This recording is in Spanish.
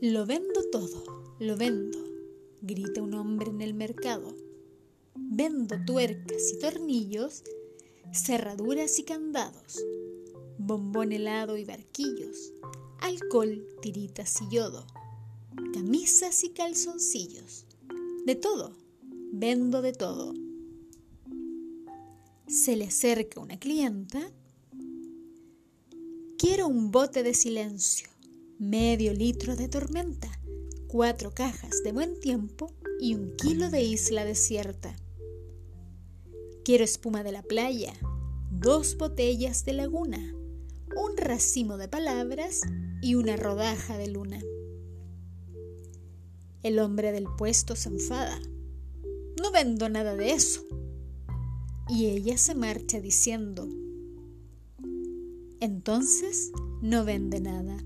Lo vendo todo, lo vendo, grita un hombre en el mercado. Vendo tuercas y tornillos, cerraduras y candados, bombón helado y barquillos, alcohol, tiritas y yodo, camisas y calzoncillos. De todo, vendo de todo. Se le acerca una clienta. Quiero un bote de silencio medio litro de tormenta, cuatro cajas de buen tiempo y un kilo de isla desierta. Quiero espuma de la playa, dos botellas de laguna, un racimo de palabras y una rodaja de luna. El hombre del puesto se enfada. No vendo nada de eso. Y ella se marcha diciendo, entonces no vende nada.